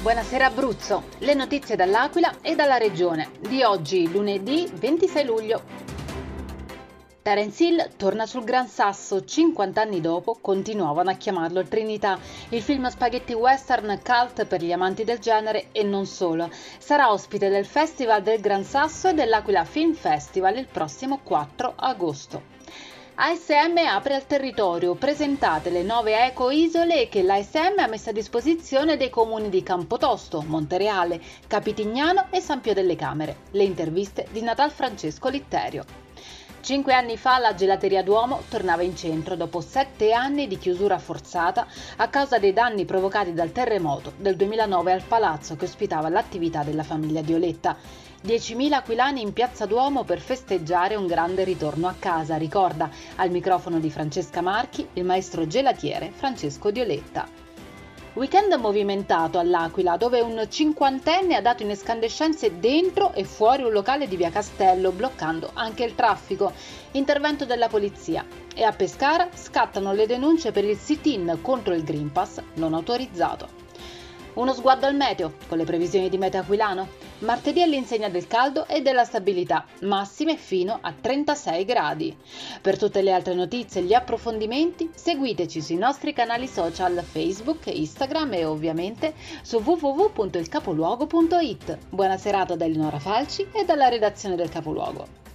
Buonasera Abruzzo, le notizie dall'Aquila e dalla regione di oggi, lunedì 26 luglio. Terence Hill torna sul Gran Sasso, 50 anni dopo continuavano a chiamarlo Trinità, il film spaghetti western cult per gli amanti del genere e non solo. Sarà ospite del Festival del Gran Sasso e dell'Aquila Film Festival il prossimo 4 agosto. ASM apre al territorio, presentate le nuove eco-isole che l'ASM ha messo a disposizione dei comuni di Campotosto, Montereale, Capitignano e San Pio delle Camere. Le interviste di Natal Francesco Litterio. Cinque anni fa la gelateria Duomo tornava in centro dopo sette anni di chiusura forzata a causa dei danni provocati dal terremoto del 2009 al palazzo che ospitava l'attività della famiglia Dioletta. 10.000 aquilani in piazza Duomo per festeggiare un grande ritorno a casa, ricorda al microfono di Francesca Marchi il maestro gelatiere Francesco Dioletta. Weekend movimentato all'Aquila, dove un cinquantenne ha dato in escandescenze dentro e fuori un locale di via Castello, bloccando anche il traffico. Intervento della polizia. E a Pescara scattano le denunce per il sit-in contro il Green Pass non autorizzato. Uno sguardo al meteo, con le previsioni di meteo aquilano. Martedì all'insegna del caldo e della stabilità, massime fino a 36 gradi. Per tutte le altre notizie e gli approfondimenti, seguiteci sui nostri canali social Facebook, Instagram e ovviamente su www.ilcapoluogo.it. Buona serata da Eleonora Falci e dalla redazione del Capoluogo.